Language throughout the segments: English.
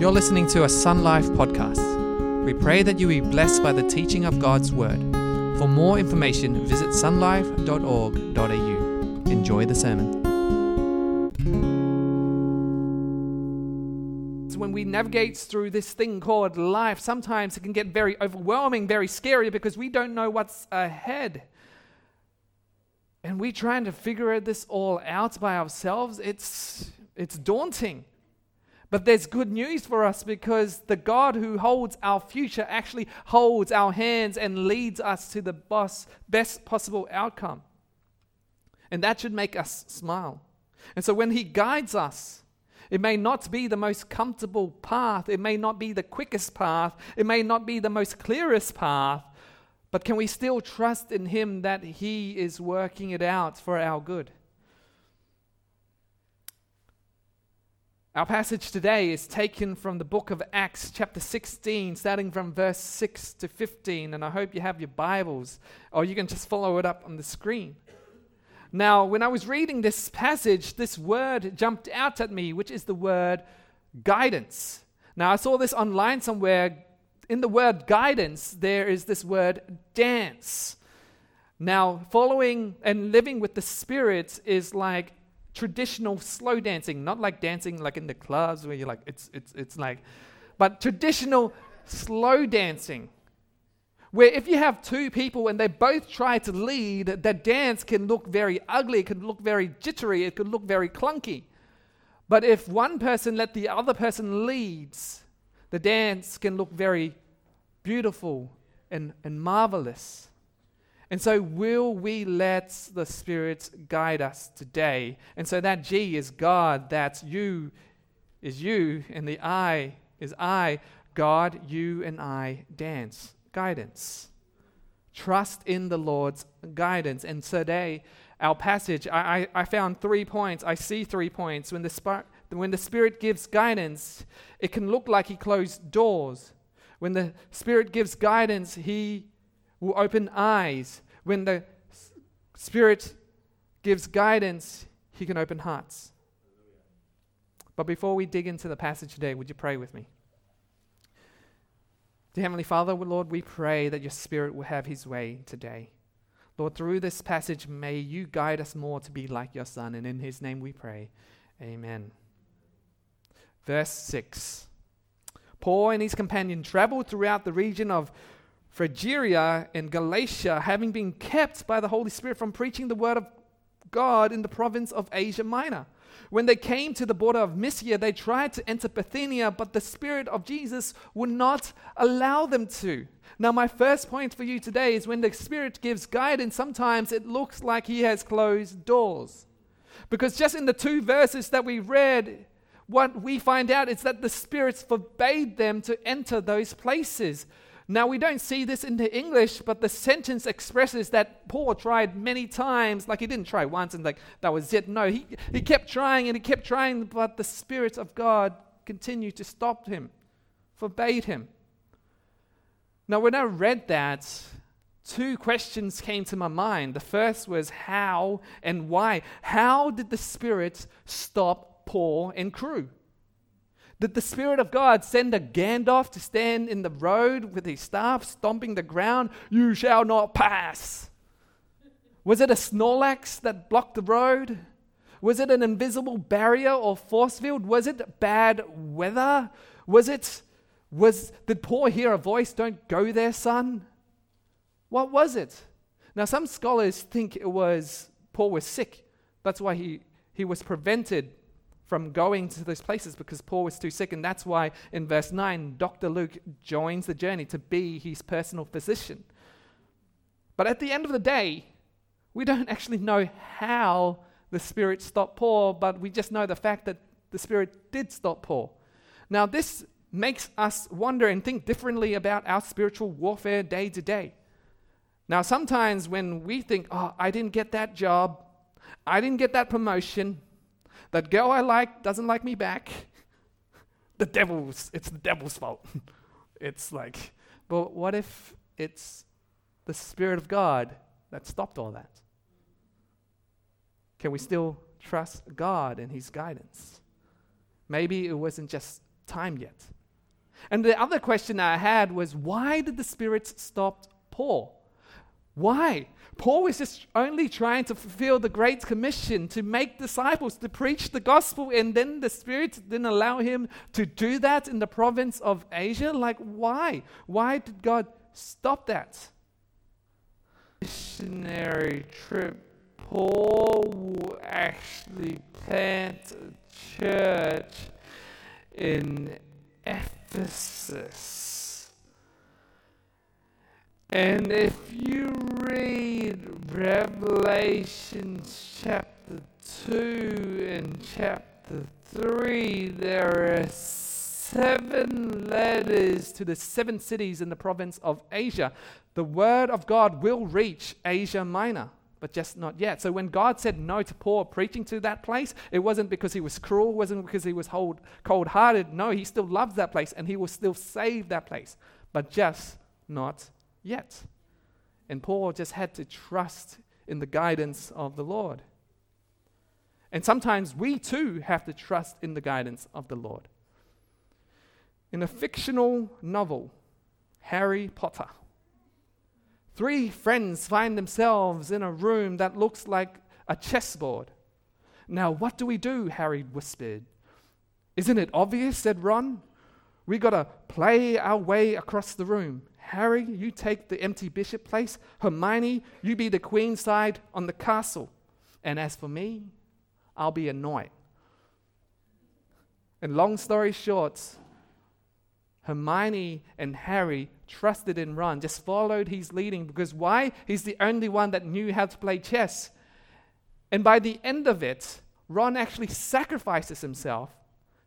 You're listening to a Sun Life podcast. We pray that you be blessed by the teaching of God's Word. For more information, visit sunlife.org.au. Enjoy the sermon. When we navigate through this thing called life, sometimes it can get very overwhelming, very scary because we don't know what's ahead. And we trying to figure this all out by ourselves, it's it's daunting. But there's good news for us because the God who holds our future actually holds our hands and leads us to the best possible outcome. And that should make us smile. And so when He guides us, it may not be the most comfortable path, it may not be the quickest path, it may not be the most clearest path, but can we still trust in Him that He is working it out for our good? Our passage today is taken from the book of Acts, chapter 16, starting from verse 6 to 15. And I hope you have your Bibles, or you can just follow it up on the screen. Now, when I was reading this passage, this word jumped out at me, which is the word guidance. Now, I saw this online somewhere. In the word guidance, there is this word dance. Now, following and living with the Spirit is like traditional slow dancing, not like dancing like in the clubs where you're like, it's, it's, it's like, but traditional slow dancing. Where if you have two people and they both try to lead, that dance can look very ugly, it can look very jittery, it could look very clunky. But if one person let the other person leads, the dance can look very beautiful and, and marvelous. And so, will we let the Spirit guide us today? And so, that G is God, that's you is you, and the I is I. God, you, and I dance. Guidance. Trust in the Lord's guidance. And today, our passage, I, I, I found three points. I see three points. When the, sp- when the Spirit gives guidance, it can look like He closed doors. When the Spirit gives guidance, He will open eyes. When the Spirit gives guidance, He can open hearts. But before we dig into the passage today, would you pray with me? Dear Heavenly Father, Lord, we pray that your Spirit will have His way today. Lord, through this passage, may you guide us more to be like your Son, and in His name we pray. Amen. Verse 6 Paul and his companion traveled throughout the region of Phrygia and Galatia, having been kept by the Holy Spirit from preaching the word of God in the province of Asia Minor. When they came to the border of Mysia, they tried to enter Bithynia, but the Spirit of Jesus would not allow them to. Now, my first point for you today is when the Spirit gives guidance, sometimes it looks like He has closed doors. Because just in the two verses that we read, what we find out is that the Spirit forbade them to enter those places. Now, we don't see this in the English, but the sentence expresses that Paul tried many times. Like he didn't try once and like that was it. No, he, he kept trying and he kept trying, but the Spirit of God continued to stop him, forbade him. Now, when I read that, two questions came to my mind. The first was how and why. How did the Spirit stop Paul and crew? Did the Spirit of God send a Gandalf to stand in the road with his staff, stomping the ground? You shall not pass. Was it a Snorlax that blocked the road? Was it an invisible barrier or force field? Was it bad weather? Was it, was, did Paul hear a voice, don't go there, son? What was it? Now, some scholars think it was Paul was sick. That's why he, he was prevented from going to those places because Paul was too sick. And that's why in verse 9, Dr. Luke joins the journey to be his personal physician. But at the end of the day, we don't actually know how the Spirit stopped Paul, but we just know the fact that the Spirit did stop Paul. Now, this makes us wonder and think differently about our spiritual warfare day to day. Now, sometimes when we think, oh, I didn't get that job, I didn't get that promotion, that girl I like doesn't like me back. The devil's, it's the devil's fault. it's like, but what if it's the Spirit of God that stopped all that? Can we still trust God and His guidance? Maybe it wasn't just time yet. And the other question I had was why did the Spirit stop Paul? Why? Paul was just only trying to fulfill the Great Commission to make disciples, to preach the gospel, and then the Spirit didn't allow him to do that in the province of Asia? Like, why? Why did God stop that? Missionary trip. Paul will actually plant a church in Ephesus. And if you read Revelation chapter 2 and chapter 3, there are seven letters to the seven cities in the province of Asia. The word of God will reach Asia Minor but just not yet. So when God said no to Paul preaching to that place, it wasn't because he was cruel, wasn't because he was cold hearted. No, he still loves that place and he will still save that place, but just not yet. And Paul just had to trust in the guidance of the Lord. And sometimes we too have to trust in the guidance of the Lord. In a fictional novel, Harry Potter, Three friends find themselves in a room that looks like a chessboard. Now, what do we do? Harry whispered. Isn't it obvious? said Ron. We gotta play our way across the room. Harry, you take the empty bishop place. Hermione, you be the queen side on the castle. And as for me, I'll be a knight. And long story short, Hermione and Harry trusted in Ron, just followed his leading because why? He's the only one that knew how to play chess. And by the end of it, Ron actually sacrifices himself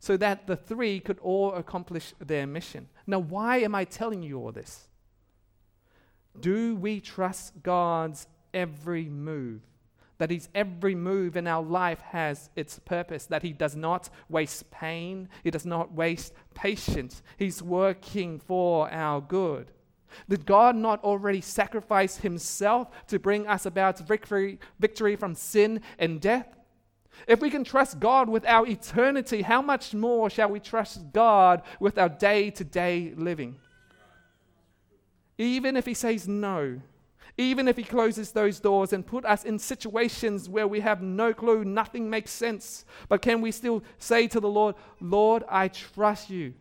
so that the three could all accomplish their mission. Now, why am I telling you all this? Do we trust God's every move? that his every move in our life has its purpose, that he does not waste pain, he does not waste patience. He's working for our good. Did God not already sacrifice himself to bring us about victory, victory from sin and death? If we can trust God with our eternity, how much more shall we trust God with our day to day living? Even if he says no, even if he closes those doors and put us in situations where we have no clue, nothing makes sense. But can we still say to the Lord, Lord, I trust you.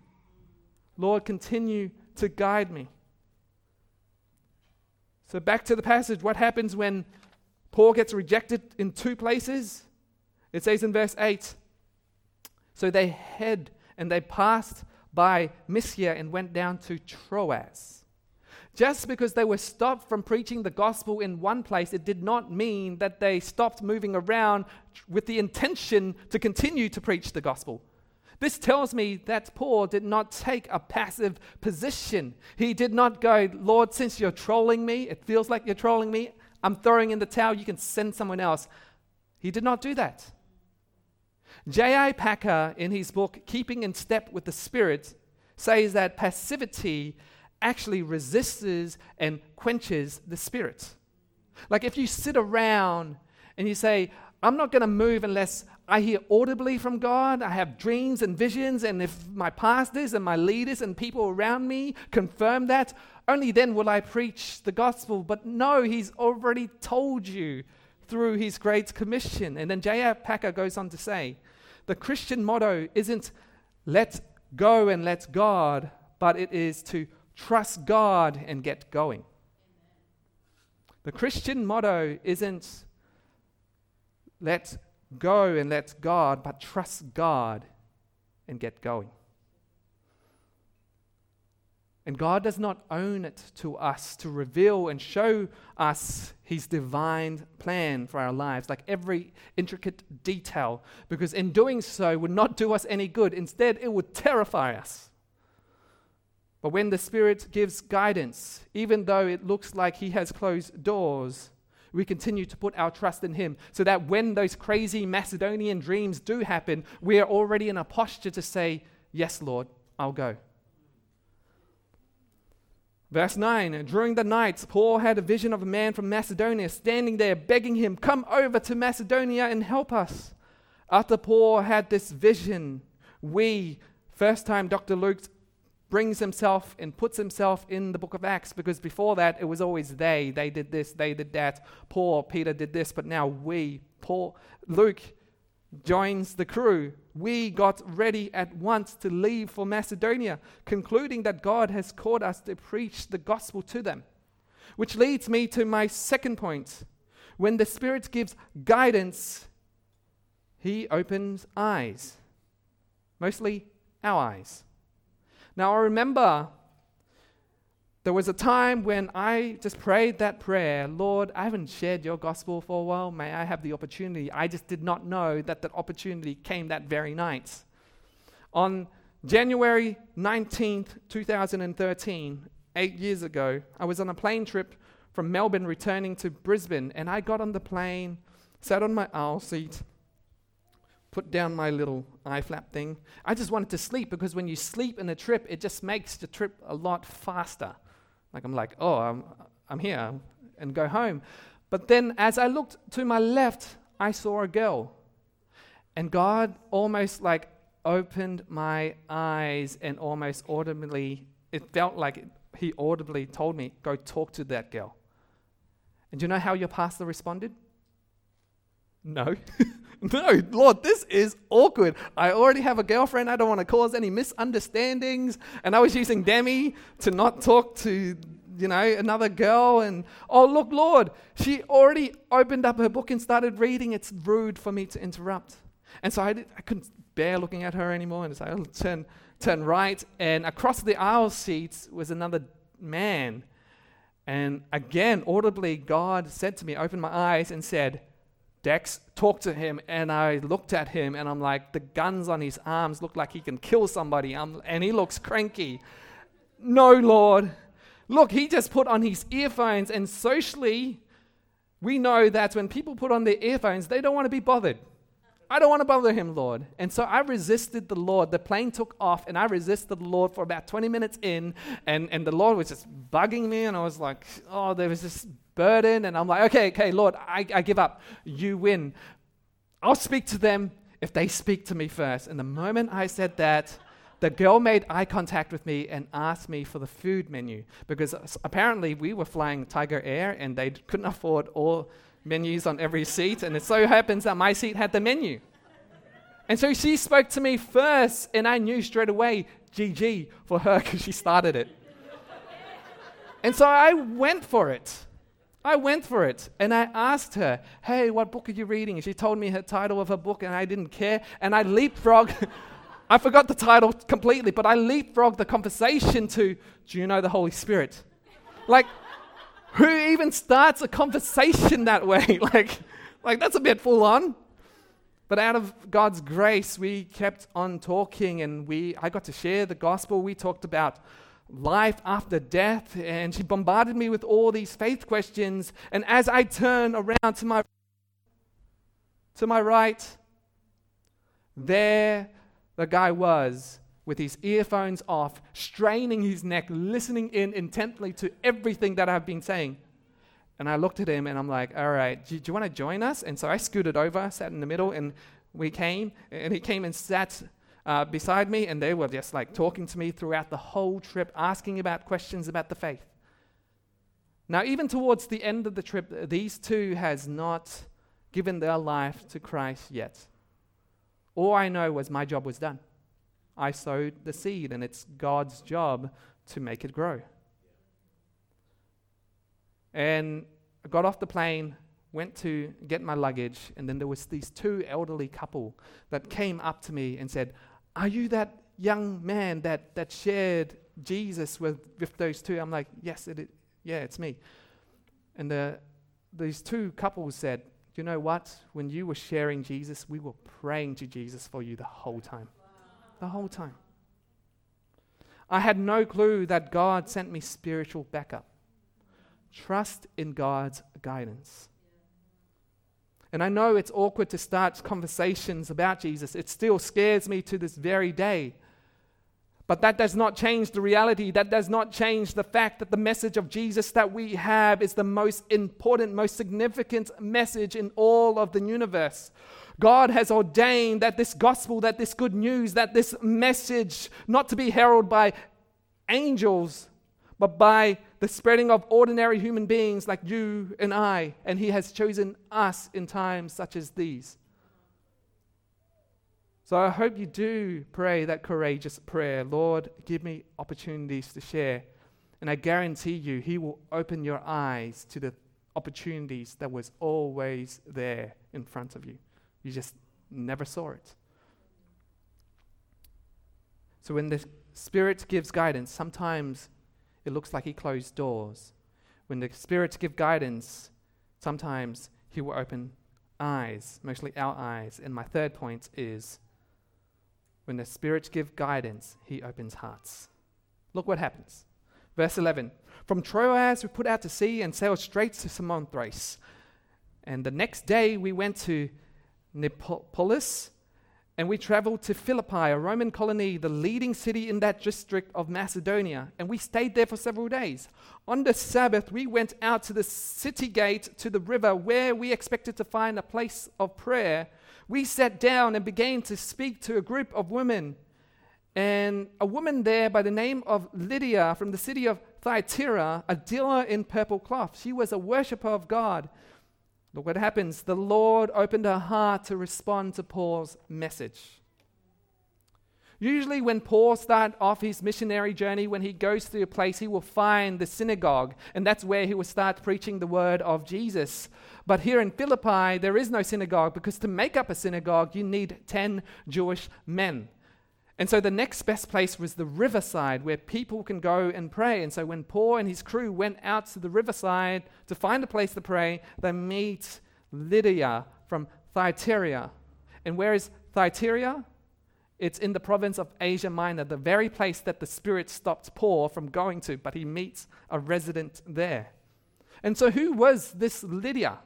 Lord, continue to guide me. So back to the passage. What happens when Paul gets rejected in two places? It says in verse 8 So they head and they passed by Mysia and went down to Troas. Just because they were stopped from preaching the gospel in one place, it did not mean that they stopped moving around with the intention to continue to preach the gospel. This tells me that Paul did not take a passive position. He did not go, Lord, since you're trolling me, it feels like you're trolling me, I'm throwing in the towel, you can send someone else. He did not do that. J.I. Packer, in his book, Keeping in Step with the Spirit, says that passivity actually resists and quenches the spirit. Like if you sit around and you say, I'm not going to move unless I hear audibly from God, I have dreams and visions, and if my pastors and my leaders and people around me confirm that, only then will I preach the gospel. But no, He's already told you through His Great Commission. And then J.I. Packer goes on to say, the Christian motto isn't let go and let God, but it is to trust God and get going. The Christian motto isn't let go and let God, but trust God and get going. And God does not own it to us to reveal and show us His divine plan for our lives, like every intricate detail, because in doing so would not do us any good. Instead, it would terrify us. But when the Spirit gives guidance, even though it looks like He has closed doors, we continue to put our trust in Him so that when those crazy Macedonian dreams do happen, we are already in a posture to say, Yes, Lord, I'll go. Verse 9 During the night, Paul had a vision of a man from Macedonia standing there begging him, Come over to Macedonia and help us. After Paul had this vision, we first time Dr. Luke brings himself and puts himself in the book of Acts because before that it was always they. They did this, they did that. Paul, Peter did this, but now we, Paul, Luke joins the crew. We got ready at once to leave for Macedonia, concluding that God has called us to preach the gospel to them. Which leads me to my second point. When the Spirit gives guidance, He opens eyes, mostly our eyes. Now, I remember there was a time when I just prayed that prayer Lord, I haven't shared your gospel for a while. May I have the opportunity? I just did not know that that opportunity came that very night. On January 19th, 2013, eight years ago, I was on a plane trip from Melbourne returning to Brisbane, and I got on the plane, sat on my aisle seat, put down my little eye flap thing. I just wanted to sleep because when you sleep in a trip, it just makes the trip a lot faster. Like I'm like, oh, I'm, I'm here, and go home. But then as I looked to my left, I saw a girl. And God almost like opened my eyes and almost audibly, it felt like He audibly told me, go talk to that girl. And do you know how your pastor responded? No. no, Lord, this is awkward. I already have a girlfriend. I don't want to cause any misunderstandings. And I was using Demi to not talk to, you know, another girl. And oh, look, Lord, she already opened up her book and started reading. It's rude for me to interrupt. And so I, did, I couldn't bear looking at her anymore. And so I turn, turn right. And across the aisle seats was another man. And again, audibly, God said to me, opened my eyes and said, Dex talked to him, and I looked at him, and I'm like, the guns on his arms look like he can kill somebody, I'm, and he looks cranky. No, Lord. Look, he just put on his earphones, and socially, we know that when people put on their earphones, they don't want to be bothered. I don't want to bother him, Lord. And so I resisted the Lord. The plane took off, and I resisted the Lord for about 20 minutes in, and, and the Lord was just bugging me, and I was like, oh, there was this burden. And I'm like, okay, okay, Lord, I, I give up. You win. I'll speak to them if they speak to me first. And the moment I said that, the girl made eye contact with me and asked me for the food menu because apparently we were flying Tiger Air and they couldn't afford all menus on every seat, and it so happens that my seat had the menu. And so she spoke to me first, and I knew straight away GG for her because she started it. and so I went for it. I went for it and I asked her, Hey, what book are you reading? And she told me her title of her book, and I didn't care. And I leapfrogged, I forgot the title completely, but I leapfrogged the conversation to, Do you know the Holy Spirit? Like, who even starts a conversation that way? like, like that's a bit full on. But out of God's grace, we kept on talking and we I got to share the gospel. We talked about life after death and she bombarded me with all these faith questions and as I turn around to my to my right there the guy was with his earphones off, straining his neck, listening in intently to everything that I've been saying. And I looked at him and I'm like, all right, do, do you want to join us? And so I scooted over, sat in the middle, and we came, and he came and sat uh, beside me, and they were just like talking to me throughout the whole trip, asking about questions about the faith. Now, even towards the end of the trip, these two has not given their life to Christ yet. All I know was my job was done. I sowed the seed, and it's God's job to make it grow. And I got off the plane, went to get my luggage, and then there was these two elderly couple that came up to me and said, Are you that young man that, that shared Jesus with, with those two? I'm like, Yes, it is. yeah, it's me. And the, these two couples said, You know what? When you were sharing Jesus, we were praying to Jesus for you the whole time the whole time. I had no clue that God sent me spiritual backup. Trust in God's guidance. And I know it's awkward to start conversations about Jesus. It still scares me to this very day. But that does not change the reality. That does not change the fact that the message of Jesus that we have is the most important, most significant message in all of the universe. God has ordained that this gospel, that this good news, that this message, not to be heralded by angels, but by the spreading of ordinary human beings like you and I. And He has chosen us in times such as these. So I hope you do pray that courageous prayer Lord, give me opportunities to share. And I guarantee you, He will open your eyes to the opportunities that was always there in front of you. You just never saw it. So when the Spirit gives guidance, sometimes it looks like He closed doors. When the Spirit gives guidance, sometimes He will open eyes, mostly our eyes. And my third point is when the Spirit gives guidance, He opens hearts. Look what happens. Verse 11 From Troas we put out to sea and sailed straight to Samothrace. And the next day we went to Neapolis, and we traveled to Philippi, a Roman colony, the leading city in that district of Macedonia, and we stayed there for several days. On the Sabbath, we went out to the city gate to the river where we expected to find a place of prayer. We sat down and began to speak to a group of women. And a woman there by the name of Lydia from the city of Thyatira, a dealer in purple cloth, she was a worshiper of God. Look what happens. The Lord opened her heart to respond to Paul's message. Usually, when Paul starts off his missionary journey, when he goes to a place, he will find the synagogue, and that's where he will start preaching the word of Jesus. But here in Philippi, there is no synagogue because to make up a synagogue, you need 10 Jewish men. And so the next best place was the riverside where people can go and pray. And so when Paul and his crew went out to the riverside to find a place to pray, they meet Lydia from Thyatira. And where is Thyatira? It's in the province of Asia Minor, the very place that the Spirit stopped Paul from going to, but he meets a resident there. And so, who was this Lydia?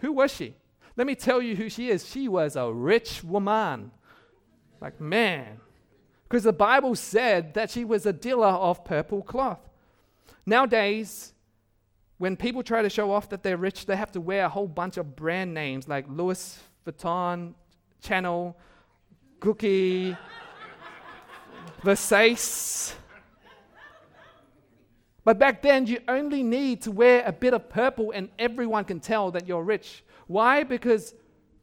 Who was she? Let me tell you who she is. She was a rich woman. Like, man. Because the Bible said that she was a dealer of purple cloth. Nowadays, when people try to show off that they're rich, they have to wear a whole bunch of brand names like Louis Vuitton, Chanel, Gucci, Versace. But back then, you only need to wear a bit of purple and everyone can tell that you're rich. Why? Because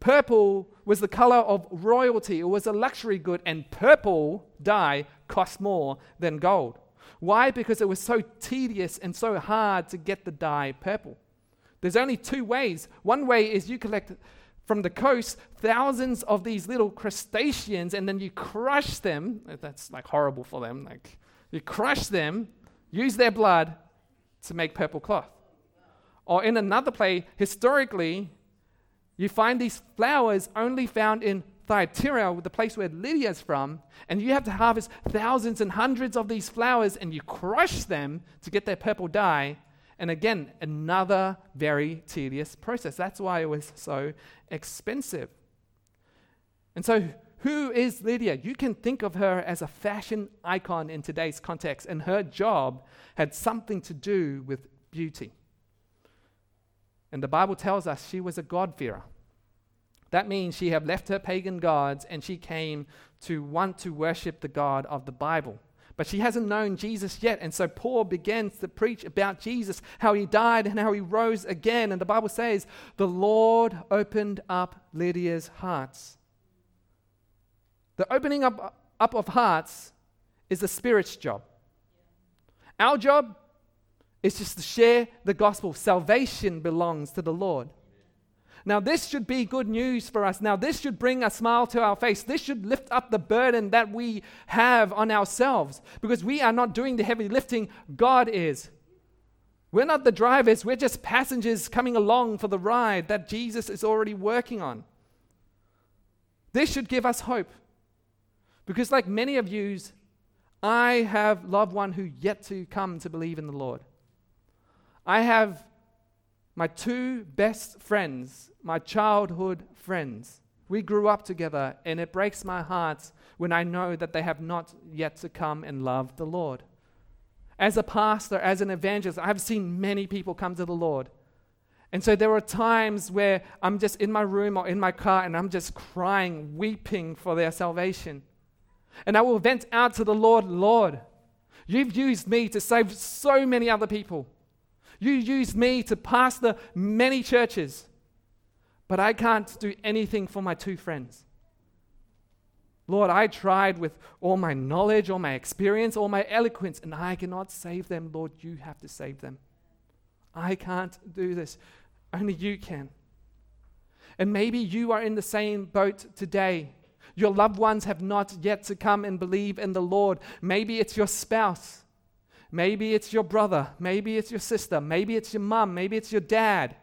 Purple was the color of royalty. It was a luxury good, and purple dye cost more than gold. Why? Because it was so tedious and so hard to get the dye purple. There's only two ways. One way is you collect from the coast thousands of these little crustaceans and then you crush them. That's like horrible for them. Like you crush them, use their blood to make purple cloth. Or in another play, historically, you find these flowers only found in Thyatira, the place where Lydia's from, and you have to harvest thousands and hundreds of these flowers and you crush them to get their purple dye. And again, another very tedious process. That's why it was so expensive. And so, who is Lydia? You can think of her as a fashion icon in today's context, and her job had something to do with beauty. And the Bible tells us she was a God-fearer. That means she had left her pagan gods and she came to want to worship the God of the Bible. But she hasn't known Jesus yet. And so Paul begins to preach about Jesus, how he died and how he rose again. And the Bible says, the Lord opened up Lydia's hearts. The opening up, up of hearts is the Spirit's job. Our job is just to share the gospel. Salvation belongs to the Lord. Now, this should be good news for us. Now, this should bring a smile to our face. This should lift up the burden that we have on ourselves because we are not doing the heavy lifting, God is. We're not the drivers, we're just passengers coming along for the ride that Jesus is already working on. This should give us hope because, like many of you, I have loved one who yet to come to believe in the Lord. I have my two best friends, my childhood friends. We grew up together, and it breaks my heart when I know that they have not yet to come and love the Lord. As a pastor, as an evangelist, I've seen many people come to the Lord. And so there are times where I'm just in my room or in my car and I'm just crying, weeping for their salvation. And I will vent out to the Lord, Lord, you've used me to save so many other people. You used me to pastor many churches, but I can't do anything for my two friends. Lord, I tried with all my knowledge, all my experience, all my eloquence, and I cannot save them. Lord, you have to save them. I can't do this. Only you can. And maybe you are in the same boat today. Your loved ones have not yet to come and believe in the Lord. Maybe it's your spouse. Maybe it's your brother. Maybe it's your sister. Maybe it's your mom. Maybe it's your dad.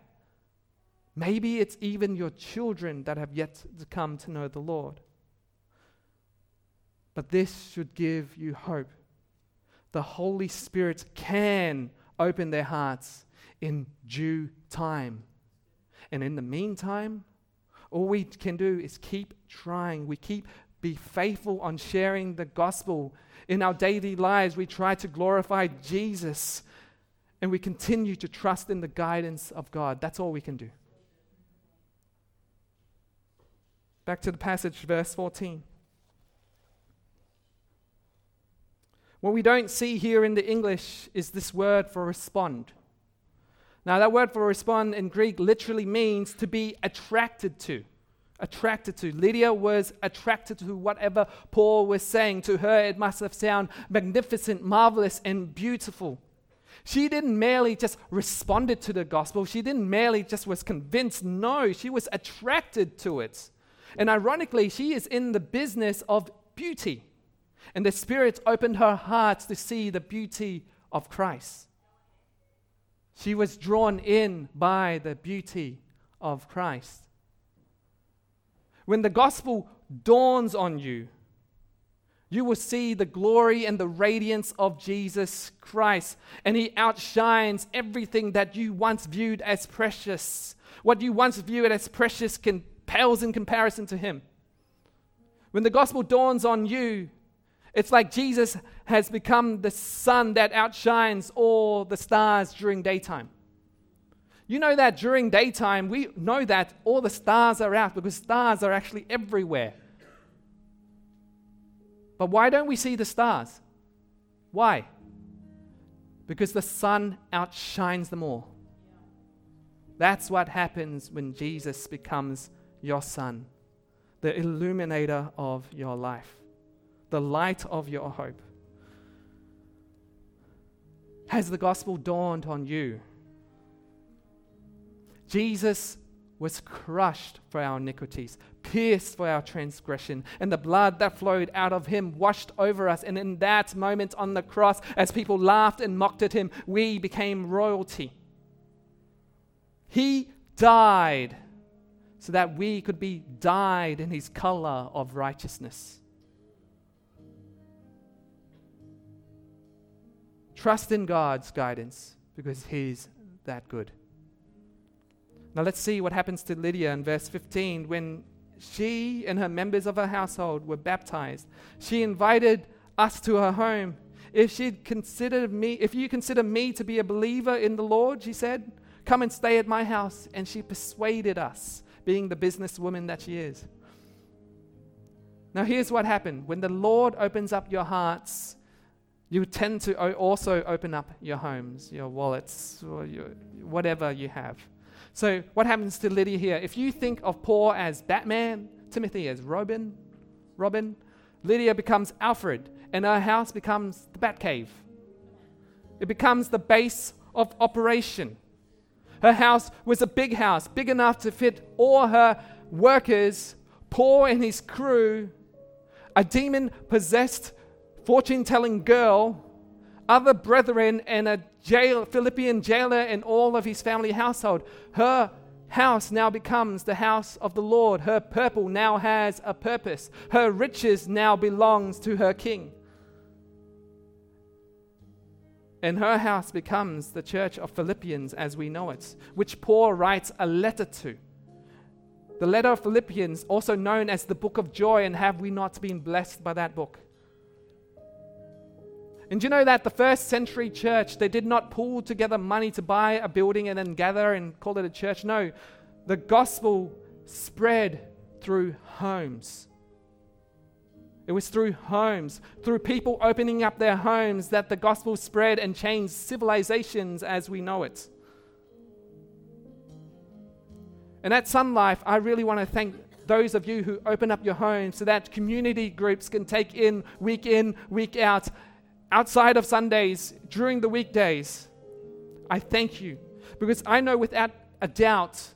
Maybe it's even your children that have yet to come to know the Lord. But this should give you hope. The Holy Spirit can open their hearts in due time. And in the meantime, all we can do is keep trying. We keep be faithful on sharing the gospel in our daily lives. We try to glorify Jesus and we continue to trust in the guidance of God. That's all we can do. Back to the passage, verse 14. What we don't see here in the English is this word for respond. Now, that word for respond in Greek literally means to be attracted to. Attracted to. Lydia was attracted to whatever Paul was saying. To her, it must have sounded magnificent, marvelous, and beautiful. She didn't merely just responded to the gospel. She didn't merely just was convinced. No, she was attracted to it. And ironically, she is in the business of beauty. And the Spirit opened her heart to see the beauty of Christ. She was drawn in by the beauty of Christ. When the gospel dawns on you, you will see the glory and the radiance of Jesus Christ, and He outshines everything that you once viewed as precious. What you once viewed as precious can, pales in comparison to Him. When the gospel dawns on you, it's like Jesus has become the sun that outshines all the stars during daytime. You know that during daytime, we know that all the stars are out because stars are actually everywhere. But why don't we see the stars? Why? Because the sun outshines them all. That's what happens when Jesus becomes your sun, the illuminator of your life the light of your hope. Has the gospel dawned on you? Jesus was crushed for our iniquities, pierced for our transgression, and the blood that flowed out of him washed over us. And in that moment on the cross, as people laughed and mocked at him, we became royalty. He died so that we could be dyed in his color of righteousness. Trust in God's guidance because He's that good. Now let's see what happens to Lydia in verse 15 when she and her members of her household were baptized. She invited us to her home. If she considered me, if you consider me to be a believer in the Lord, she said, come and stay at my house. And she persuaded us, being the businesswoman that she is. Now here's what happened. When the Lord opens up your hearts, you tend to also open up your homes, your wallets, or your, whatever you have. So, what happens to Lydia here? If you think of Paul as Batman, Timothy as Robin, Robin, Lydia becomes Alfred, and her house becomes the Batcave. It becomes the base of operation. Her house was a big house, big enough to fit all her workers, Paul and his crew, a demon possessed fortune telling girl, other brethren, and a jail, Philippian jailer and all of his family household. Her house now becomes the house of the Lord. Her purple now has a purpose. Her riches now belongs to her king. And her house becomes the church of Philippians as we know it, which Paul writes a letter to. The letter of Philippians, also known as the book of joy, and have we not been blessed by that book? And you know that the first century church, they did not pool together money to buy a building and then gather and call it a church? No, the gospel spread through homes. It was through homes, through people opening up their homes, that the gospel spread and changed civilizations as we know it. And at Sun Life, I really want to thank those of you who open up your homes so that community groups can take in week in, week out, outside of Sundays, during the weekdays. I thank you because I know without a doubt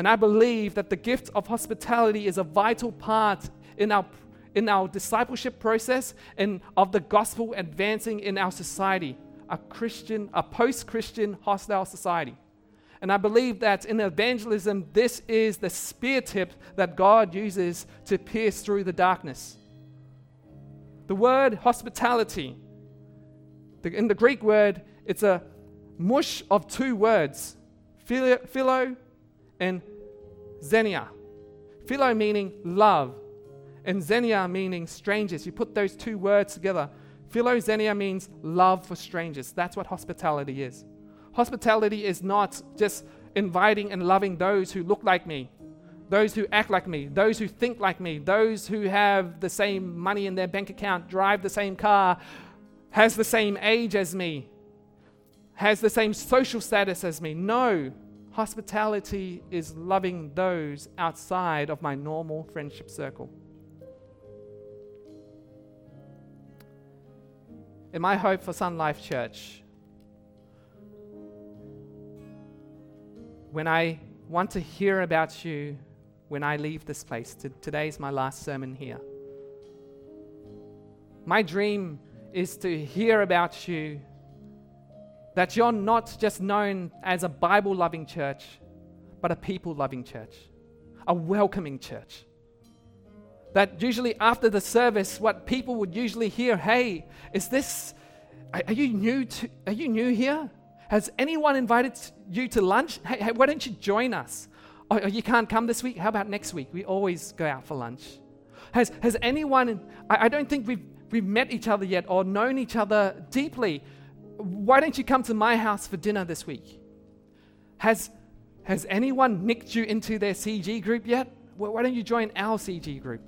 and I believe that the gift of hospitality is a vital part in our, in our discipleship process and of the gospel advancing in our society, a Christian, a post Christian hostile society. And I believe that in evangelism, this is the spear tip that God uses to pierce through the darkness. The word hospitality, in the Greek word, it's a mush of two words philo and xenia. Philo meaning love, and xenia meaning strangers. You put those two words together. Philoxenia means love for strangers. That's what hospitality is. Hospitality is not just inviting and loving those who look like me, those who act like me, those who think like me, those who have the same money in their bank account, drive the same car, has the same age as me, has the same social status as me. No. Hospitality is loving those outside of my normal friendship circle. In my hope for Sun Life Church, when I want to hear about you when I leave this place, today is my last sermon here. My dream is to hear about you that you're not just known as a Bible loving church, but a people loving church, a welcoming church that usually after the service, what people would usually hear, hey, is this, are you new to, are you new here? Has anyone invited you to lunch? Hey, hey why don't you join us? Oh, oh, you can't come this week? How about next week? We always go out for lunch. Has, has anyone, I, I don't think we've, we've met each other yet or known each other deeply. Why don't you come to my house for dinner this week? Has, has anyone nicked you into their CG group yet? why don't you join our CG group?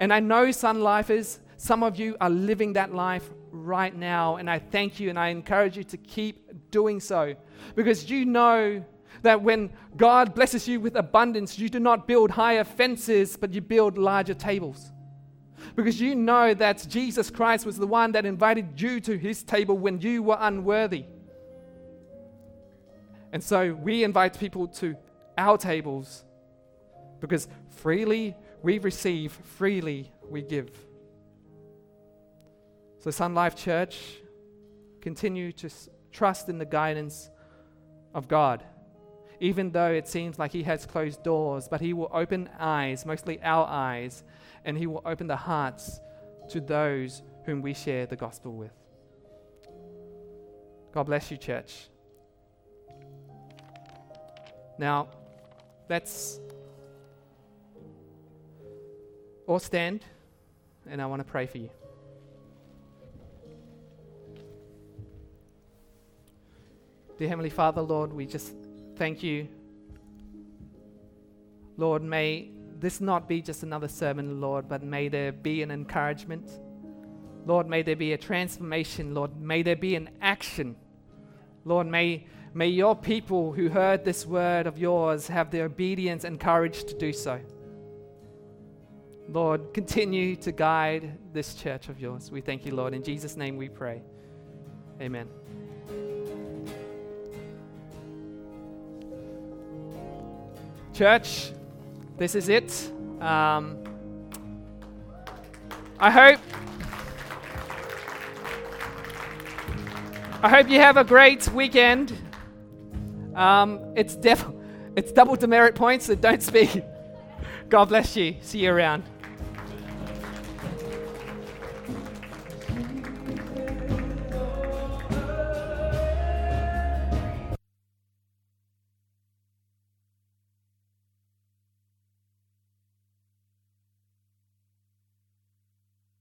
And I know, Sun Lifers, some of you are living that life right now. And I thank you and I encourage you to keep doing so because you know that when God blesses you with abundance, you do not build higher fences, but you build larger tables. Because you know that Jesus Christ was the one that invited you to his table when you were unworthy. And so we invite people to our tables because freely we receive, freely we give. So, Sun Life Church, continue to trust in the guidance of God. Even though it seems like He has closed doors, but He will open eyes, mostly our eyes, and He will open the hearts to those whom we share the gospel with. God bless you, church. Now, let's all stand, and I want to pray for you. Dear Heavenly Father, Lord, we just thank you. Lord, may this not be just another sermon, Lord, but may there be an encouragement. Lord, may there be a transformation. Lord, may there be an action. Lord, may, may your people who heard this word of yours have the obedience and courage to do so. Lord, continue to guide this church of yours. We thank you, Lord. In Jesus' name we pray. Amen. Church, this is it. Um, I hope. I hope you have a great weekend. Um, it's def- it's double demerit points, so don't speak. God bless you. See you around.